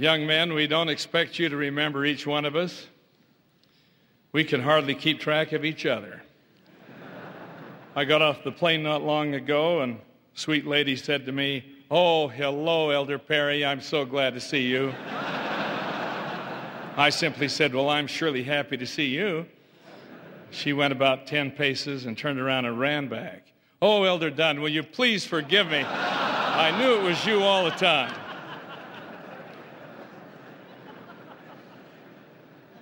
Young men, we don't expect you to remember each one of us. We can hardly keep track of each other. I got off the plane not long ago, and sweet lady said to me, Oh, hello, Elder Perry. I'm so glad to see you. I simply said, Well, I'm surely happy to see you. She went about 10 paces and turned around and ran back. Oh, Elder Dunn, will you please forgive me? I knew it was you all the time.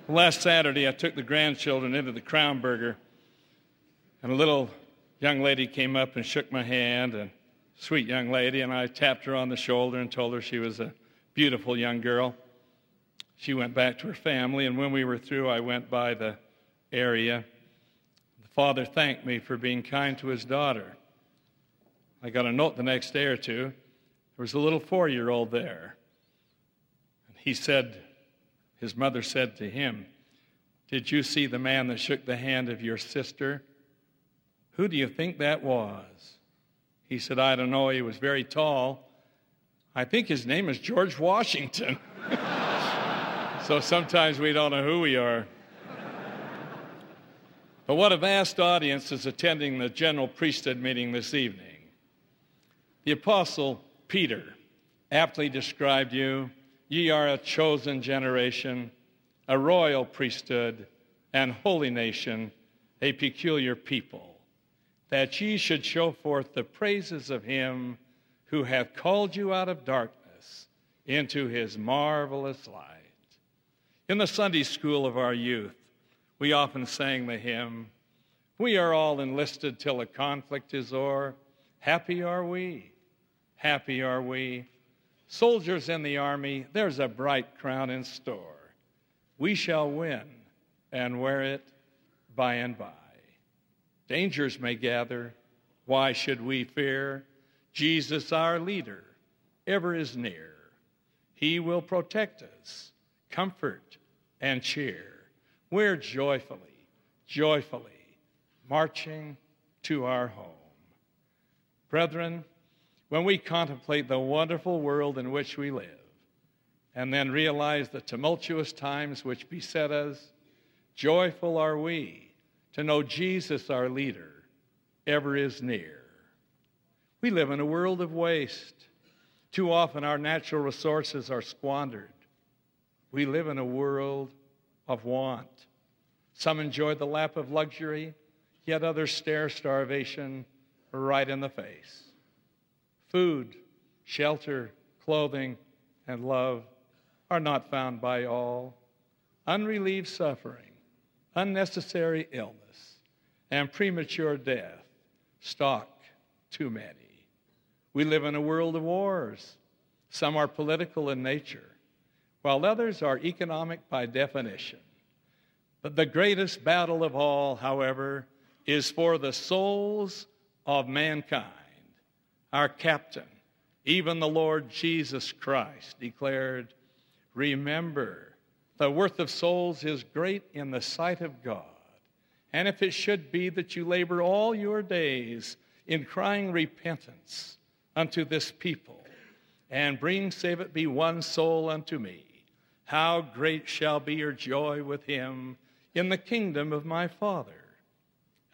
Last Saturday, I took the grandchildren into the Crown Burger, and a little young lady came up and shook my hand, and sweet young lady, and I tapped her on the shoulder and told her she was a beautiful young girl. She went back to her family, and when we were through, I went by the area. The father thanked me for being kind to his daughter. I got a note the next day or two. There was a little four year old there. And he said, his mother said to him, Did you see the man that shook the hand of your sister? Who do you think that was? He said, I don't know. He was very tall. I think his name is George Washington. so sometimes we don't know who we are. But what a vast audience is attending the general priesthood meeting this evening. The Apostle Peter aptly described you Ye are a chosen generation, a royal priesthood, and holy nation, a peculiar people, that ye should show forth the praises of him who hath called you out of darkness into his marvelous light. In the Sunday school of our youth, we often sang the hymn, We are all enlisted till the conflict is o'er. Happy are we, happy are we Soldiers in the army, there's a bright crown in store. We shall win and wear it by and by. Dangers may gather. Why should we fear? Jesus, our leader, ever is near. He will protect us, comfort, and cheer. We're joyfully, joyfully marching to our home. Brethren, when we contemplate the wonderful world in which we live and then realize the tumultuous times which beset us, joyful are we to know Jesus, our leader, ever is near. We live in a world of waste. Too often our natural resources are squandered. We live in a world of want. Some enjoy the lap of luxury, yet others stare starvation right in the face food, shelter, clothing, and love are not found by all. Unrelieved suffering, unnecessary illness, and premature death stalk too many. We live in a world of wars. Some are political in nature, while others are economic by definition. But the greatest battle of all, however, is for the souls of mankind. Our captain, even the Lord Jesus Christ, declared, Remember, the worth of souls is great in the sight of God. And if it should be that you labor all your days in crying repentance unto this people, and bring, save it be one soul unto me, how great shall be your joy with him in the kingdom of my Father.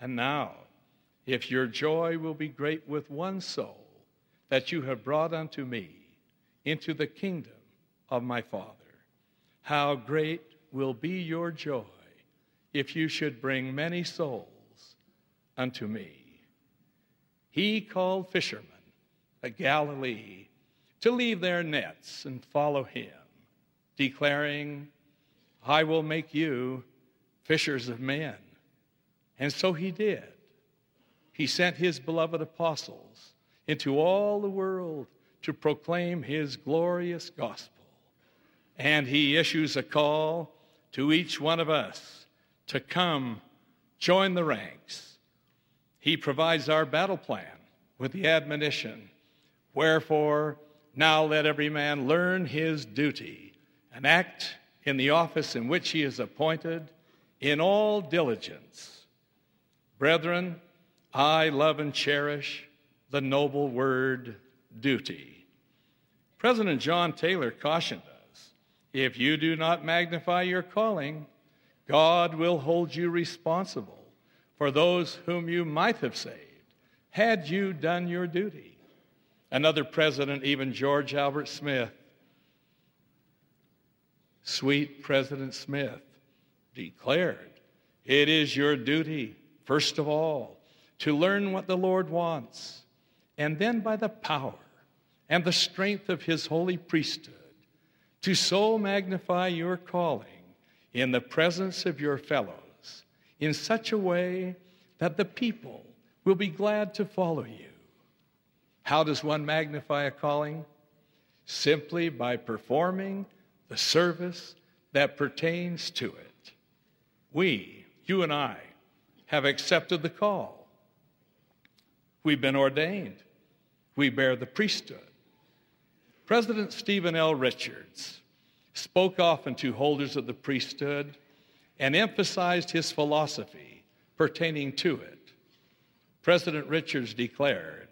And now, if your joy will be great with one soul, that you have brought unto me into the kingdom of my Father. How great will be your joy if you should bring many souls unto me. He called fishermen of Galilee to leave their nets and follow him, declaring, I will make you fishers of men. And so he did. He sent his beloved apostles into all the world to proclaim his glorious gospel. And he issues a call to each one of us to come join the ranks. He provides our battle plan with the admonition Wherefore, now let every man learn his duty and act in the office in which he is appointed in all diligence. Brethren, I love and cherish the noble word duty. President John Taylor cautioned us If you do not magnify your calling, God will hold you responsible for those whom you might have saved had you done your duty. Another president, even George Albert Smith, sweet President Smith, declared, It is your duty, first of all, to learn what the Lord wants, and then by the power and the strength of his holy priesthood, to so magnify your calling in the presence of your fellows in such a way that the people will be glad to follow you. How does one magnify a calling? Simply by performing the service that pertains to it. We, you and I, have accepted the call. We've been ordained. We bear the priesthood. President Stephen L. Richards spoke often to holders of the priesthood and emphasized his philosophy pertaining to it. President Richards declared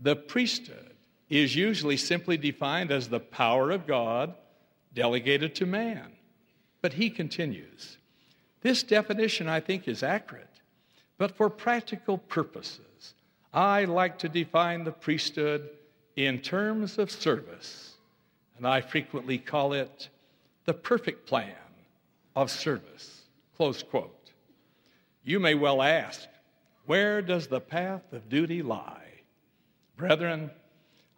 the priesthood is usually simply defined as the power of God delegated to man. But he continues this definition, I think, is accurate, but for practical purposes, I like to define the priesthood in terms of service and I frequently call it the perfect plan of service. Close quote. You may well ask, where does the path of duty lie? Brethren,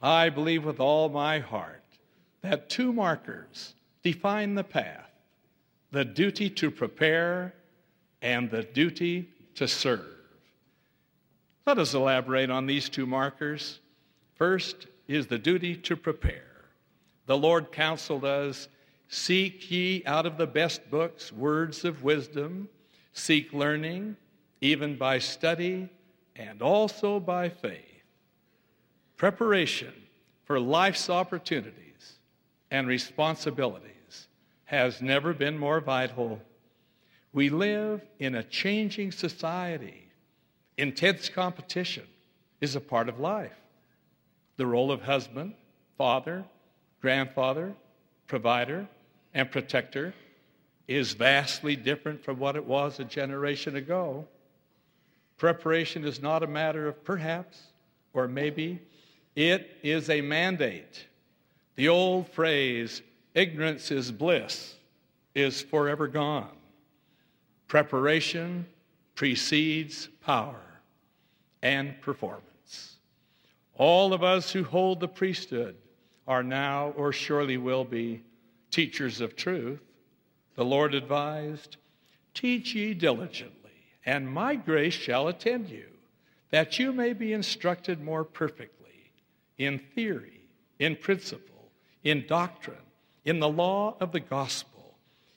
I believe with all my heart that two markers define the path the duty to prepare and the duty to serve. Let us elaborate on these two markers. First is the duty to prepare. The Lord counseled us Seek ye out of the best books words of wisdom, seek learning, even by study and also by faith. Preparation for life's opportunities and responsibilities has never been more vital. We live in a changing society. Intense competition is a part of life. The role of husband, father, grandfather, provider, and protector is vastly different from what it was a generation ago. Preparation is not a matter of perhaps or maybe, it is a mandate. The old phrase, ignorance is bliss, is forever gone. Preparation precedes power and performance. All of us who hold the priesthood are now or surely will be teachers of truth. The Lord advised, Teach ye diligently, and my grace shall attend you, that you may be instructed more perfectly in theory, in principle, in doctrine, in the law of the gospel,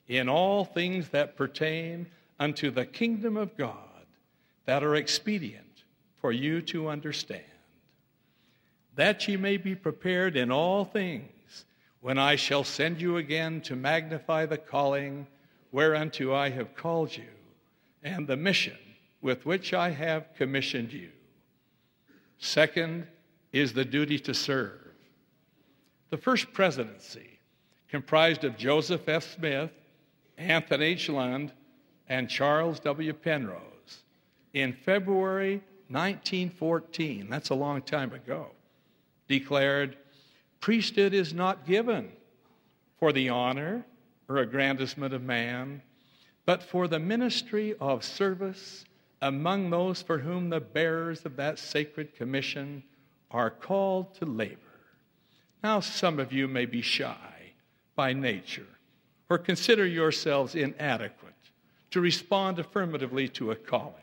in all things that pertain unto the kingdom of God, that are expedient for you to understand that ye may be prepared in all things when I shall send you again to magnify the calling whereunto I have called you, and the mission with which I have commissioned you. Second is the duty to serve. The first presidency, comprised of Joseph F. Smith, Anthony H. Lund, and Charles W. Penrose, in February 1914, that's a long time ago, declared, Priesthood is not given for the honor or aggrandizement of man, but for the ministry of service among those for whom the bearers of that sacred commission are called to labor. Now, some of you may be shy by nature or consider yourselves inadequate to respond affirmatively to a calling.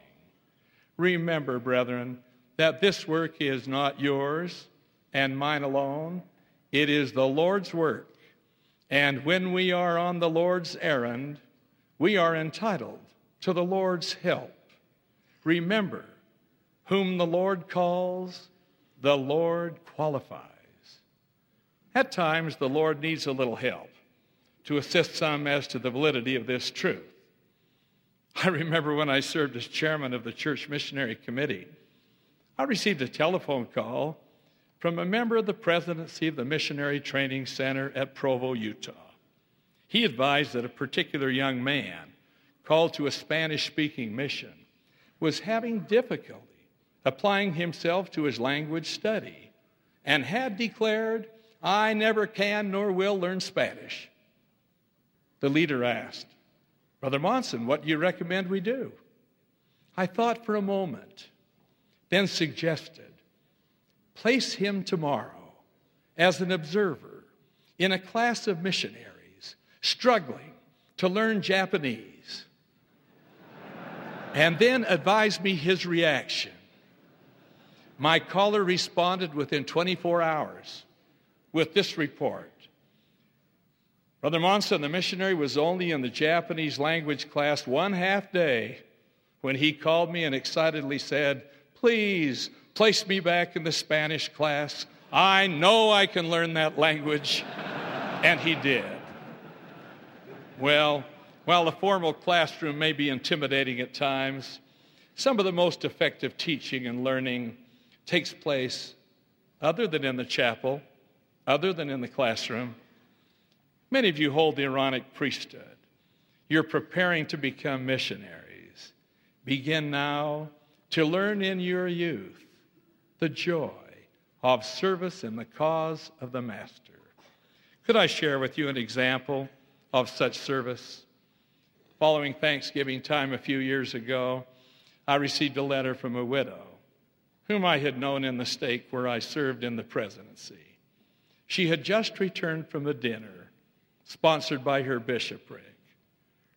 Remember, brethren, that this work is not yours and mine alone. It is the Lord's work. And when we are on the Lord's errand, we are entitled to the Lord's help. Remember, whom the Lord calls, the Lord qualifies. At times, the Lord needs a little help to assist some as to the validity of this truth. I remember when I served as chairman of the Church Missionary Committee, I received a telephone call from a member of the presidency of the Missionary Training Center at Provo, Utah. He advised that a particular young man called to a Spanish speaking mission was having difficulty applying himself to his language study and had declared, I never can nor will learn Spanish. The leader asked, Brother Monson, what do you recommend we do? I thought for a moment, then suggested, place him tomorrow as an observer in a class of missionaries struggling to learn Japanese. and then advise me his reaction. My caller responded within 24 hours with this report Brother Monson, the missionary, was only in the Japanese language class one half day when he called me and excitedly said, Please place me back in the Spanish class. I know I can learn that language. and he did. Well, while the formal classroom may be intimidating at times, some of the most effective teaching and learning takes place other than in the chapel, other than in the classroom. Many of you hold the Aaronic priesthood. You're preparing to become missionaries. Begin now to learn in your youth the joy of service in the cause of the Master. Could I share with you an example of such service? Following Thanksgiving time a few years ago, I received a letter from a widow whom I had known in the stake where I served in the presidency. She had just returned from a dinner sponsored by her bishopric.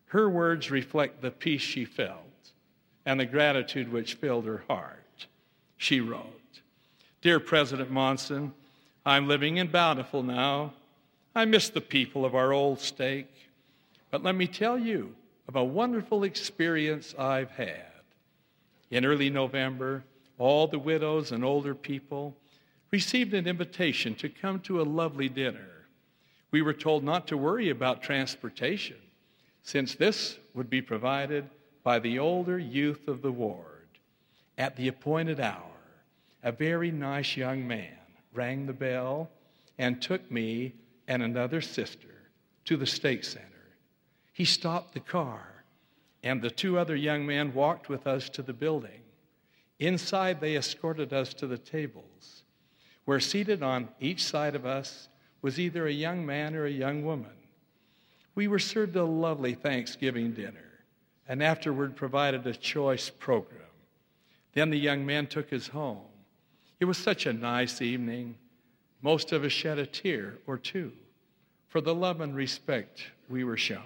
Her words reflect the peace she felt and the gratitude which filled her heart. She wrote Dear President Monson, I'm living in Bountiful now. I miss the people of our old stake. But let me tell you of a wonderful experience I've had. In early November, all the widows and older people received an invitation to come to a lovely dinner. We were told not to worry about transportation, since this would be provided by the older youth of the ward. At the appointed hour, a very nice young man rang the bell and took me and another sister to the stake center. He stopped the car, and the two other young men walked with us to the building. Inside, they escorted us to the tables, where seated on each side of us was either a young man or a young woman. We were served a lovely Thanksgiving dinner and afterward provided a choice program. Then the young man took us home. It was such a nice evening. Most of us shed a tear or two for the love and respect we were shown.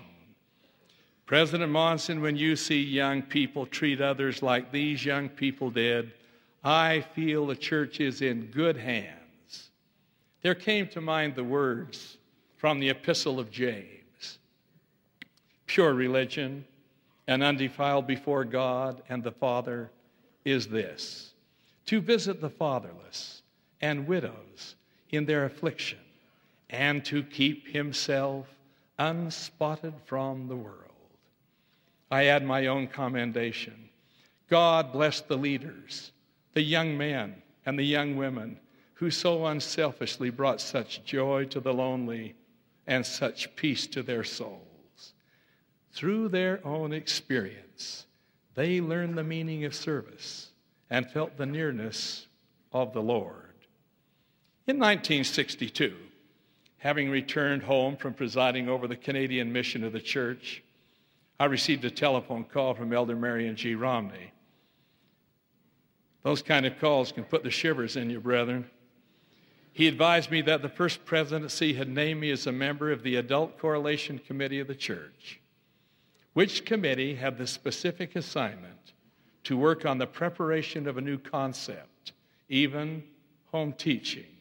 President Monson, when you see young people treat others like these young people did, I feel the church is in good hands. There came to mind the words from the Epistle of James Pure religion and undefiled before God and the Father is this to visit the fatherless and widows in their affliction, and to keep himself unspotted from the world. I add my own commendation. God bless the leaders, the young men and the young women who so unselfishly brought such joy to the lonely and such peace to their souls. Through their own experience, they learned the meaning of service and felt the nearness of the Lord. In 1962, having returned home from presiding over the Canadian mission of the church, I received a telephone call from Elder Marion G. Romney. Those kind of calls can put the shivers in you, brethren. He advised me that the first presidency had named me as a member of the Adult Correlation Committee of the church, which committee had the specific assignment to work on the preparation of a new concept, even home teaching,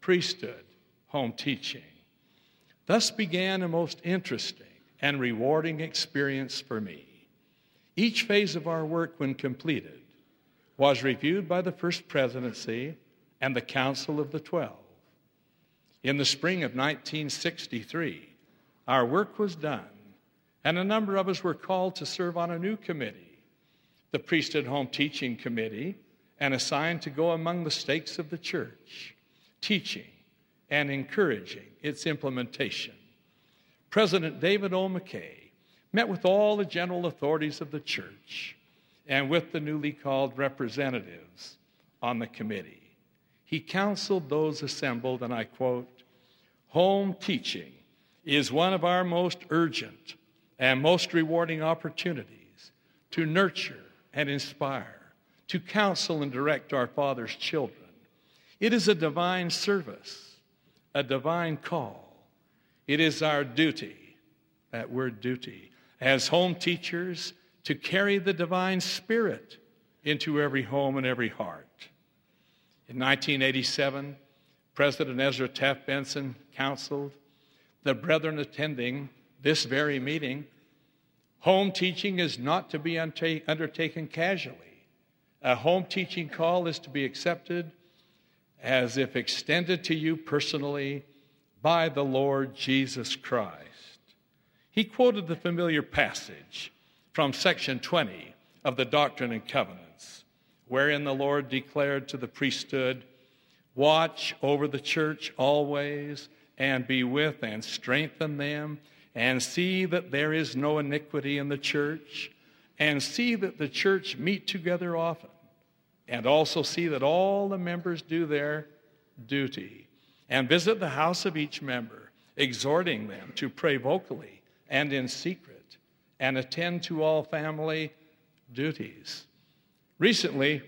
priesthood, home teaching. Thus began a most interesting and rewarding experience for me. Each phase of our work, when completed, was reviewed by the First Presidency and the Council of the Twelve. In the spring of 1963, our work was done, and a number of us were called to serve on a new committee, the Priesthood Home Teaching Committee, and assigned to go among the stakes of the church, teaching and encouraging its implementation. President David O. McKay met with all the general authorities of the church and with the newly called representatives on the committee. He counseled those assembled, and I quote, Home teaching is one of our most urgent and most rewarding opportunities to nurture and inspire, to counsel and direct our Father's children. It is a divine service, a divine call. It is our duty, that word duty, as home teachers to carry the divine spirit into every home and every heart. In 1987, President Ezra Taft Benson counseled the brethren attending this very meeting home teaching is not to be undertaken casually. A home teaching call is to be accepted as if extended to you personally by the Lord Jesus Christ. He quoted the familiar passage from section 20 of the Doctrine and Covenants, wherein the Lord declared to the priesthood, Watch over the church always, and be with and strengthen them, and see that there is no iniquity in the church, and see that the church meet together often, and also see that all the members do their duty, and visit the house of each member, exhorting them to pray vocally and in secret, and attend to all family duties. Recently,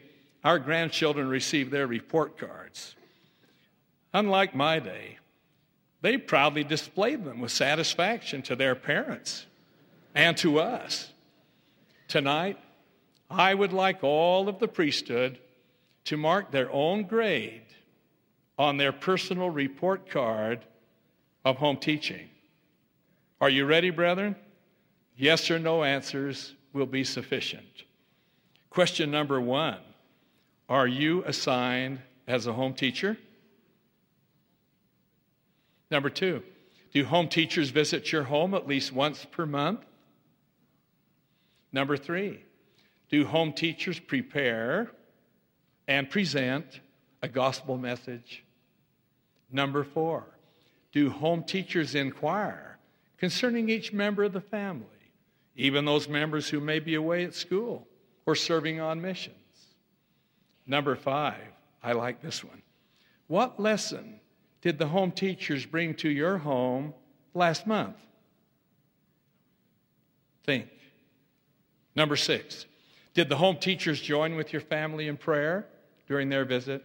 our grandchildren received their report cards. Unlike my day, they proudly displayed them with satisfaction to their parents and to us. Tonight, I would like all of the priesthood to mark their own grade on their personal report card of home teaching. Are you ready, brethren? Yes or no answers will be sufficient. Question number one Are you assigned as a home teacher? Number two, do home teachers visit your home at least once per month? Number three, do home teachers prepare and present a gospel message? Number four, do home teachers inquire concerning each member of the family, even those members who may be away at school? Or serving on missions. Number five, I like this one. What lesson did the home teachers bring to your home last month? Think. Number six, did the home teachers join with your family in prayer during their visit?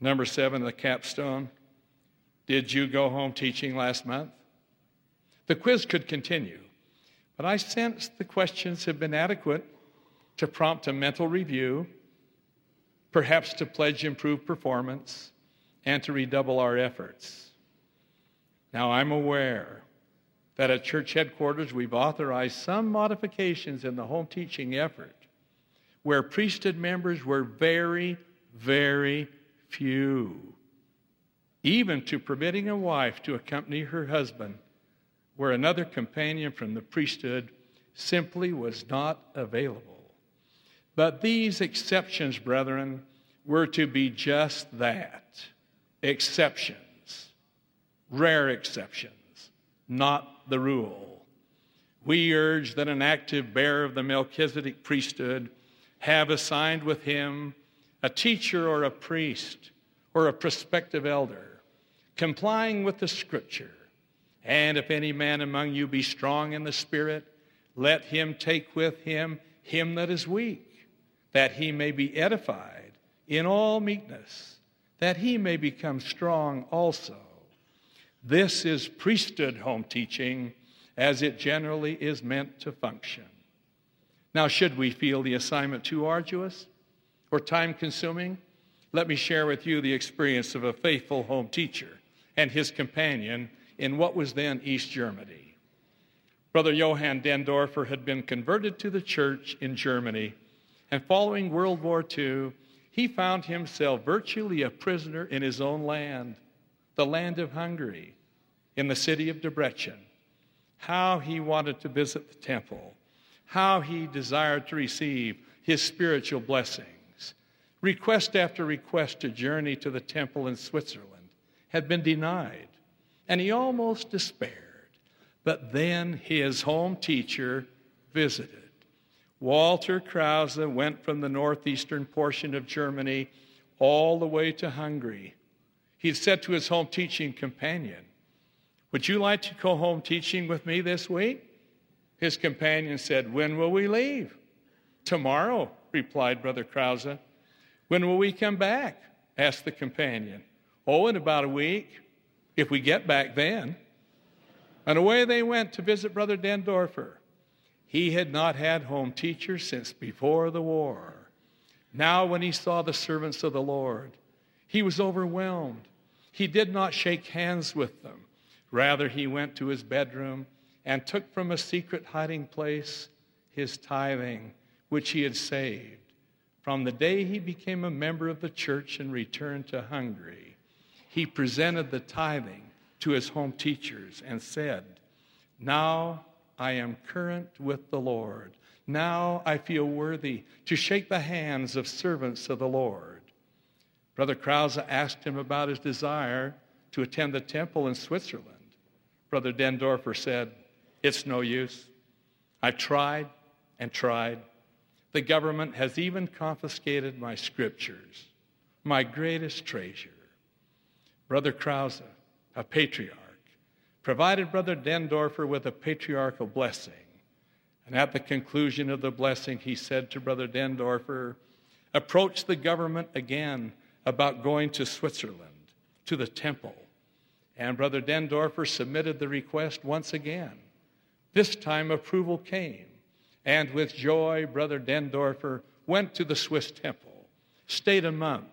Number seven, the capstone. Did you go home teaching last month? The quiz could continue, but I sense the questions have been adequate to prompt a mental review, perhaps to pledge improved performance, and to redouble our efforts. Now, I'm aware that at church headquarters we've authorized some modifications in the home teaching effort where priesthood members were very, very few, even to permitting a wife to accompany her husband where another companion from the priesthood simply was not available. But these exceptions, brethren, were to be just that exceptions, rare exceptions, not the rule. We urge that an active bearer of the Melchizedek priesthood have assigned with him a teacher or a priest or a prospective elder, complying with the scripture. And if any man among you be strong in the spirit, let him take with him him that is weak that he may be edified in all meekness, that he may become strong also. This is priesthood home teaching as it generally is meant to function. Now, should we feel the assignment too arduous or time consuming? Let me share with you the experience of a faithful home teacher and his companion in what was then East Germany. Brother Johann Denndorfer had been converted to the church in Germany and following World War II, he found himself virtually a prisoner in his own land, the land of Hungary, in the city of Debrecen. How he wanted to visit the temple, how he desired to receive his spiritual blessings. Request after request to journey to the temple in Switzerland had been denied, and he almost despaired. But then his home teacher visited. Walter Krause went from the northeastern portion of Germany all the way to Hungary. He said to his home teaching companion, Would you like to go home teaching with me this week? His companion said, When will we leave? Tomorrow, replied Brother Krause. When will we come back? asked the companion. Oh, in about a week, if we get back then. And away they went to visit Brother Denndorfer. He had not had home teachers since before the war. Now, when he saw the servants of the Lord, he was overwhelmed. He did not shake hands with them. Rather, he went to his bedroom and took from a secret hiding place his tithing, which he had saved from the day he became a member of the church and returned to Hungary. He presented the tithing to his home teachers and said, Now I am current with the Lord. Now I feel worthy to shake the hands of servants of the Lord. Brother Krause asked him about his desire to attend the temple in Switzerland. Brother Denndorfer said, It's no use. I've tried and tried. The government has even confiscated my scriptures, my greatest treasure. Brother Krause, a patriarch, provided Brother Denndorfer with a patriarchal blessing. And at the conclusion of the blessing, he said to Brother Denndorfer, Approach the government again about going to Switzerland, to the temple. And Brother Denndorfer submitted the request once again. This time approval came. And with joy, Brother Denndorfer went to the Swiss temple, stayed a month,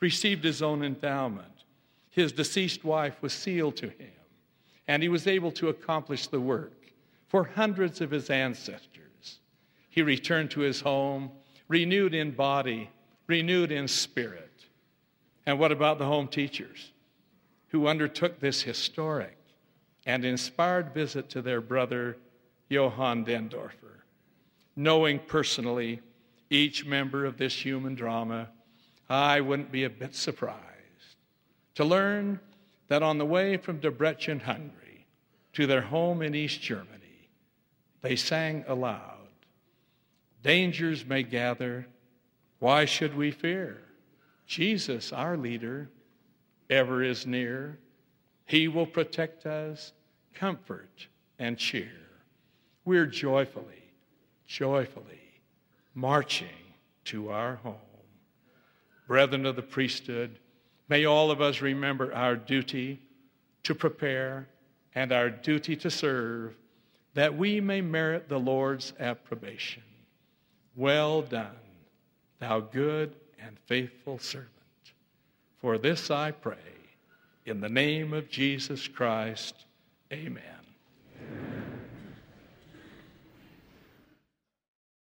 received his own endowment. His deceased wife was sealed to him and he was able to accomplish the work for hundreds of his ancestors. He returned to his home, renewed in body, renewed in spirit. And what about the home teachers who undertook this historic and inspired visit to their brother, Johann Denndorfer? Knowing personally each member of this human drama, I wouldn't be a bit surprised to learn that on the way from Debrecen, Hungary, to their home in East Germany, they sang aloud Dangers may gather, why should we fear? Jesus, our leader, ever is near. He will protect us, comfort, and cheer. We're joyfully, joyfully marching to our home. Brethren of the priesthood, may all of us remember our duty to prepare and our duty to serve, that we may merit the Lord's approbation. Well done, thou good and faithful servant. For this I pray, in the name of Jesus Christ, amen.